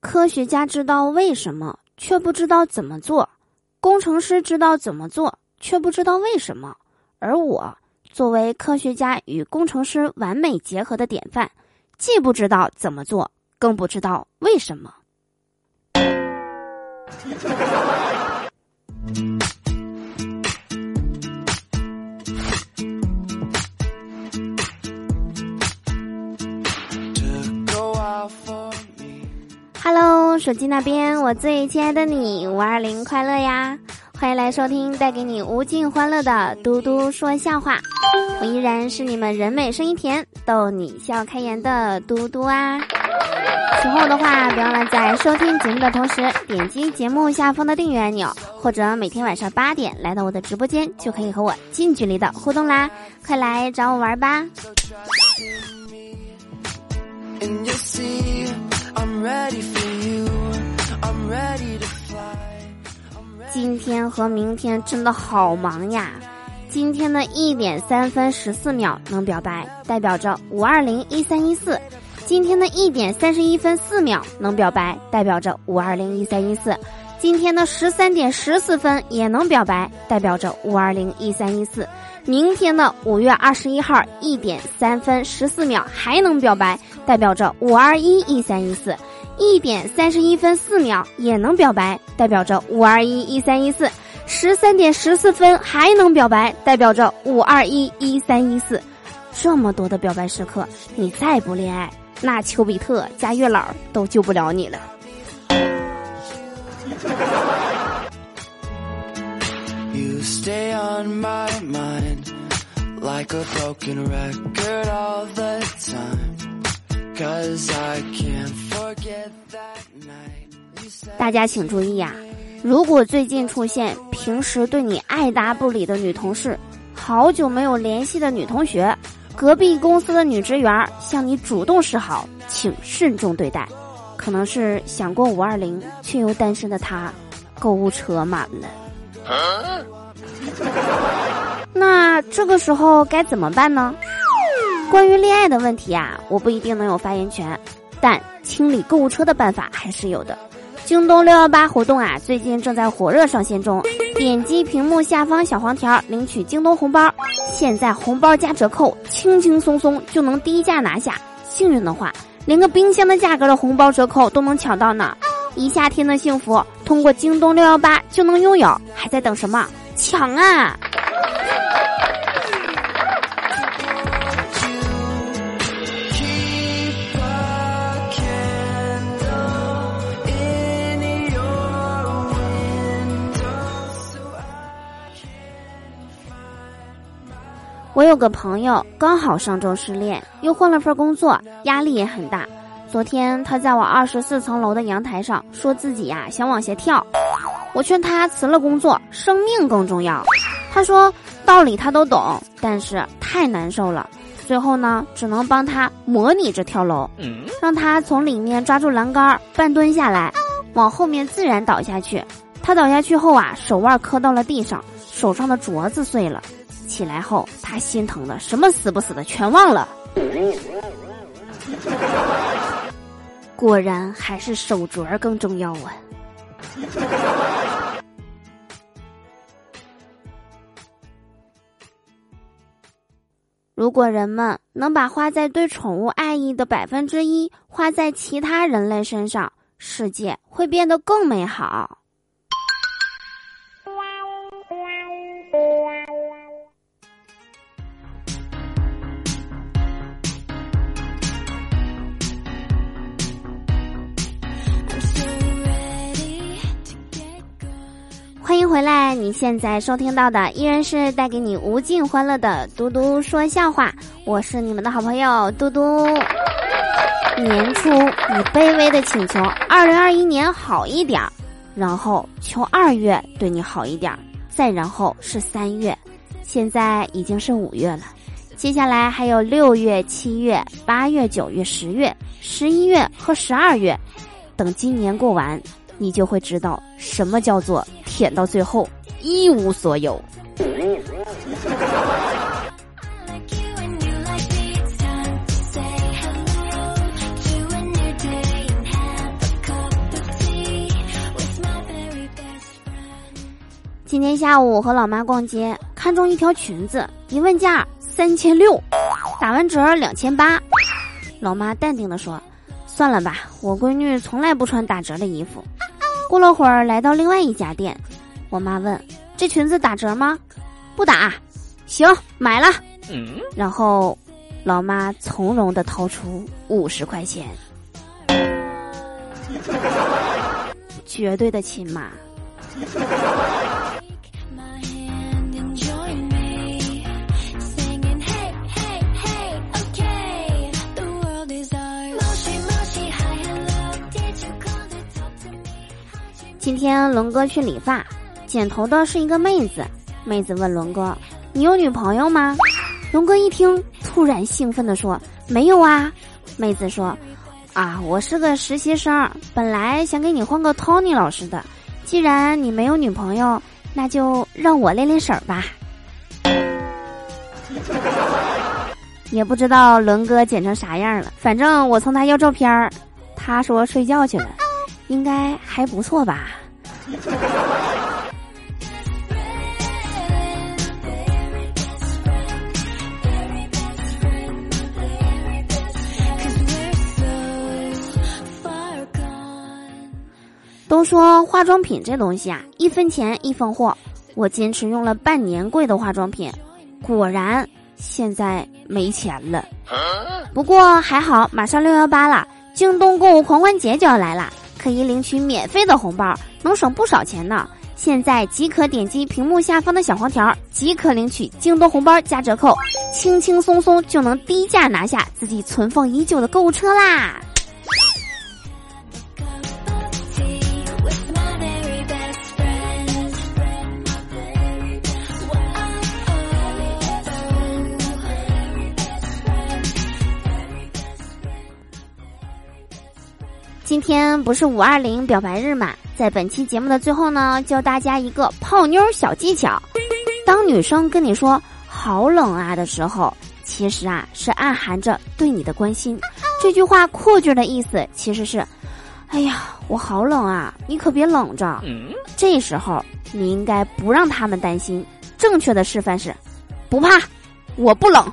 科学家知道为什么，却不知道怎么做；工程师知道怎么做，却不知道为什么。而我作为科学家与工程师完美结合的典范，既不知道怎么做，更不知道为什么。手机那边，我最亲爱的你，五二零快乐呀！欢迎来收听带给你无尽欢乐的嘟嘟说笑话，我依然是你们人美声音甜、逗你笑开颜的嘟嘟啊！喜欢我的话，别忘了在收听节目的同时点击节目下方的订阅按钮，或者每天晚上八点来到我的直播间，就可以和我近距离的互动啦！快来找我玩吧！今天和明天真的好忙呀！今天的一点三分十四秒能表白，代表着五二零一三一四；今天的一点三十一分四秒能表白，代表着五二零一三一四；今天的十三点十四分也能表白，代表着五二零一三一四；明天的五月二十一号一点三分十四秒还能表白，代表着五二一一三一四。一点三十一分四秒也能表白，代表着五二一一三一四；十三点十四分还能表白，代表着五二一一三一四。这么多的表白时刻，你再不恋爱，那丘比特加月老都救不了你了。大家请注意啊！如果最近出现平时对你爱答不理的女同事，好久没有联系的女同学，隔壁公司的女职员向你主动示好，请慎重对待。可能是想过五二零却又单身的她，购物车满了。那这个时候该怎么办呢？关于恋爱的问题啊，我不一定能有发言权，但清理购物车的办法还是有的。京东六幺八活动啊，最近正在火热上线中。点击屏幕下方小黄条领取京东红包，现在红包加折扣，轻轻松松就能低价拿下。幸运的话，连个冰箱的价格的红包折扣都能抢到呢。一夏天的幸福，通过京东六幺八就能拥有，还在等什么？抢啊！我有个朋友刚好上周失恋，又换了份工作，压力也很大。昨天他在我二十四层楼的阳台上说自己呀想往下跳，我劝他辞了工作，生命更重要。他说道理他都懂，但是太难受了。最后呢，只能帮他模拟着跳楼，让他从里面抓住栏杆，半蹲下来，往后面自然倒下去。他倒下去后啊，手腕磕到了地上，手上的镯子碎了。起来后，他心疼的什么死不死的全忘了。果然还是手镯更重要啊！如果人们能把花在对宠物爱意的百分之一花在其他人类身上，世界会变得更美好。回来！你现在收听到的依然是带给你无尽欢乐的嘟嘟说笑话，我是你们的好朋友嘟嘟。年初你卑微的请求二零二一年好一点儿，然后求二月对你好一点儿，再然后是三月，现在已经是五月了，接下来还有六月、七月、八月、九月、十月、十一月和十二月，等今年过完。你就会知道什么叫做减到最后一无所有。今天下午我和老妈逛街，看中一条裙子，一问价三千六，打完折两千八。老妈淡定的说：“算了吧，我闺女从来不穿打折的衣服。”过了会儿，来到另外一家店。我妈问：“这裙子打折吗？”“不打。”“行，买了。”然后，老妈从容的掏出五十块钱，绝对的亲妈。今天龙哥去理发，剪头的是一个妹子。妹子问龙哥：“你有女朋友吗？”龙哥一听，突然兴奋地说：“没有啊。”妹子说：“啊，我是个实习生，本来想给你换个 Tony 老师的。既然你没有女朋友，那就让我练练手吧。”也不知道伦哥剪成啥样了，反正我从他要照片儿，他说睡觉去了。应该还不错吧。都说化妆品这东西啊，一分钱一分货。我坚持用了半年贵的化妆品，果然现在没钱了。不过还好，马上六幺八了，京东购物狂欢节就要来了。可以领取免费的红包，能省不少钱呢。现在即可点击屏幕下方的小黄条，即可领取京东红包加折扣，轻轻松松就能低价拿下自己存放已久的购物车啦！今天不是五二零表白日嘛？在本期节目的最后呢，教大家一个泡妞小技巧。当女生跟你说“好冷啊”的时候，其实啊是暗含着对你的关心。这句话扩句的意思其实是：“哎呀，我好冷啊，你可别冷着。”这时候你应该不让他们担心。正确的示范是：“不怕，我不冷。”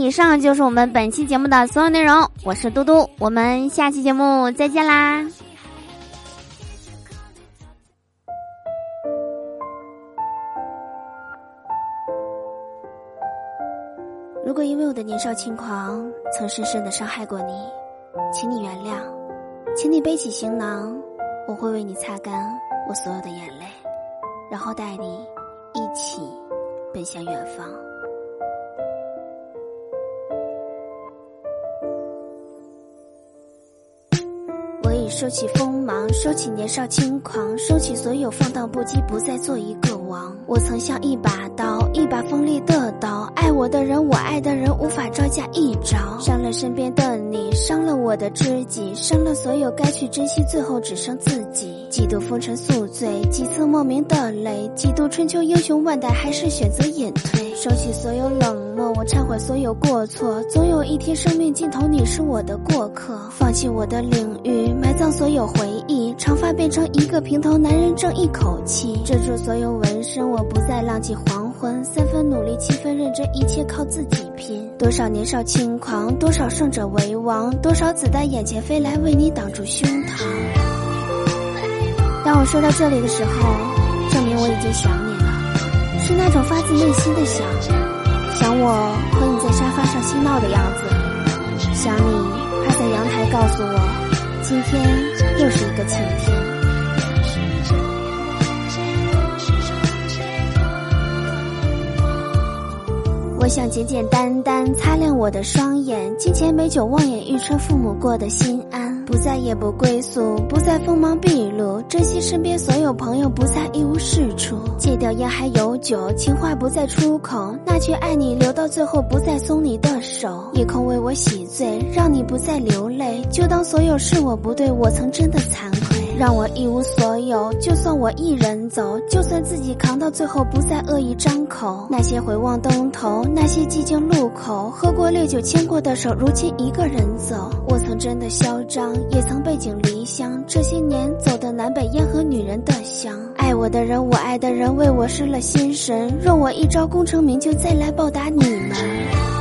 以上就是我们本期节目的所有内容。我是嘟嘟，我们下期节目再见啦！如果因为我的年少轻狂曾深深的伤害过你，请你原谅，请你背起行囊，我会为你擦干我所有的眼泪，然后带你一起奔向远方。收起锋芒，收起年少轻狂，收起所有放荡不羁，不再做一个王。我曾像一把刀，一把锋利的刀，爱我的人，我爱的人，无法招架一招。伤了身边的你，伤了我的知己，伤了所有该去珍惜，最后只剩自己。几度风尘宿醉，几次莫名的泪，几度春秋英雄万代，还是选择隐退。收起所有冷我忏悔所有过错。总有一天，生命尽头，你是我的过客。放弃我的领域，埋葬所有回忆。长发变成一个平头，男人争一口气。遮住所有纹身，我不再浪迹黄昏。三分努力，七分认真，一切靠自己拼。多少年少轻狂，多少胜者为王，多少子弹眼前飞来，为你挡住胸膛。当我说到这里的时候，证明我已经想你了，是那种发自内心的想，想我和你在沙发上嬉闹的样子，想你趴在阳台告诉我，今天又是一个晴天。我想简简单单擦亮我的双眼，金钱美酒望眼欲穿，父母过得心安。不再夜不归宿，不再锋芒毕露，珍惜身边所有朋友，不再一无是处。戒掉烟还有酒，情话不再出口，那句爱你留到最后，不再松你的手。夜空为我洗罪，让你不再流泪，就当所有是我不对，我曾真的残酷。让我一无所有。就算我一人走，就算自己扛到最后不再恶意张口。那些回望灯头，那些寂静路口，喝过烈酒牵过的手，如今一个人走。我曾真的嚣张，也曾背井离乡。这些年走的南北烟和女人的香。爱我的人，我爱的人，为我失了心神。若我一朝功成名就，再来报答你们。